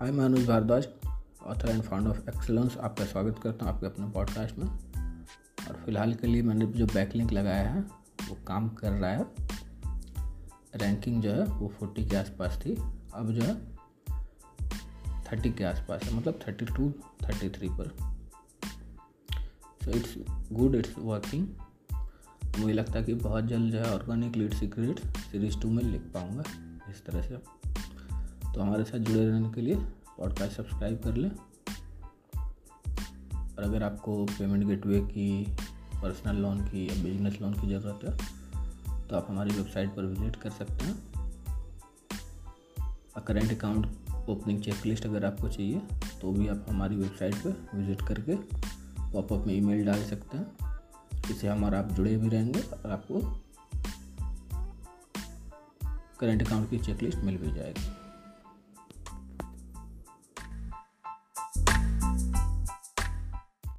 हाय मैं Anuj Bhardwaj author and found of excellence आपका स्वागत करता हूँ आपके अपने पॉडकास्ट में। और फ़िलहाल के लिए मैंने जो बैकलिंक लगाया है, वो काम कर रहा है। रैंकिंग जो है, वो फोर्टी के आसपास थी। अब जो है थर्टी के आसपास है मतलब थर्टी टू थर्टी थ्री पर। So it's good it's working मुझे लगता है कि बहुत जल्द जो है organic lead secret series two में लिख पाऊँगा, इस तरह से। तो हमारे साथ जुड़े रहने के लिए पॉडकास्ट सब्सक्राइब कर लें। और अगर आपको पेमेंट गेटवे की पर्सनल लोन की या बिज़नेस लोन की ज़रूरत है तो आप हमारी वेबसाइट पर विज़िट कर सकते हैं। और current account opening checklist अगर आपको चाहिए तो भी आप हमारी वेबसाइट पर विज़िट करके पॉपअप में ईमेल डाल सकते हैं। इससे हमारा आप जुड़े भी रहेंगे और आपको करेंट अकाउंट की चेक लिस्ट मिल भी जाएगी।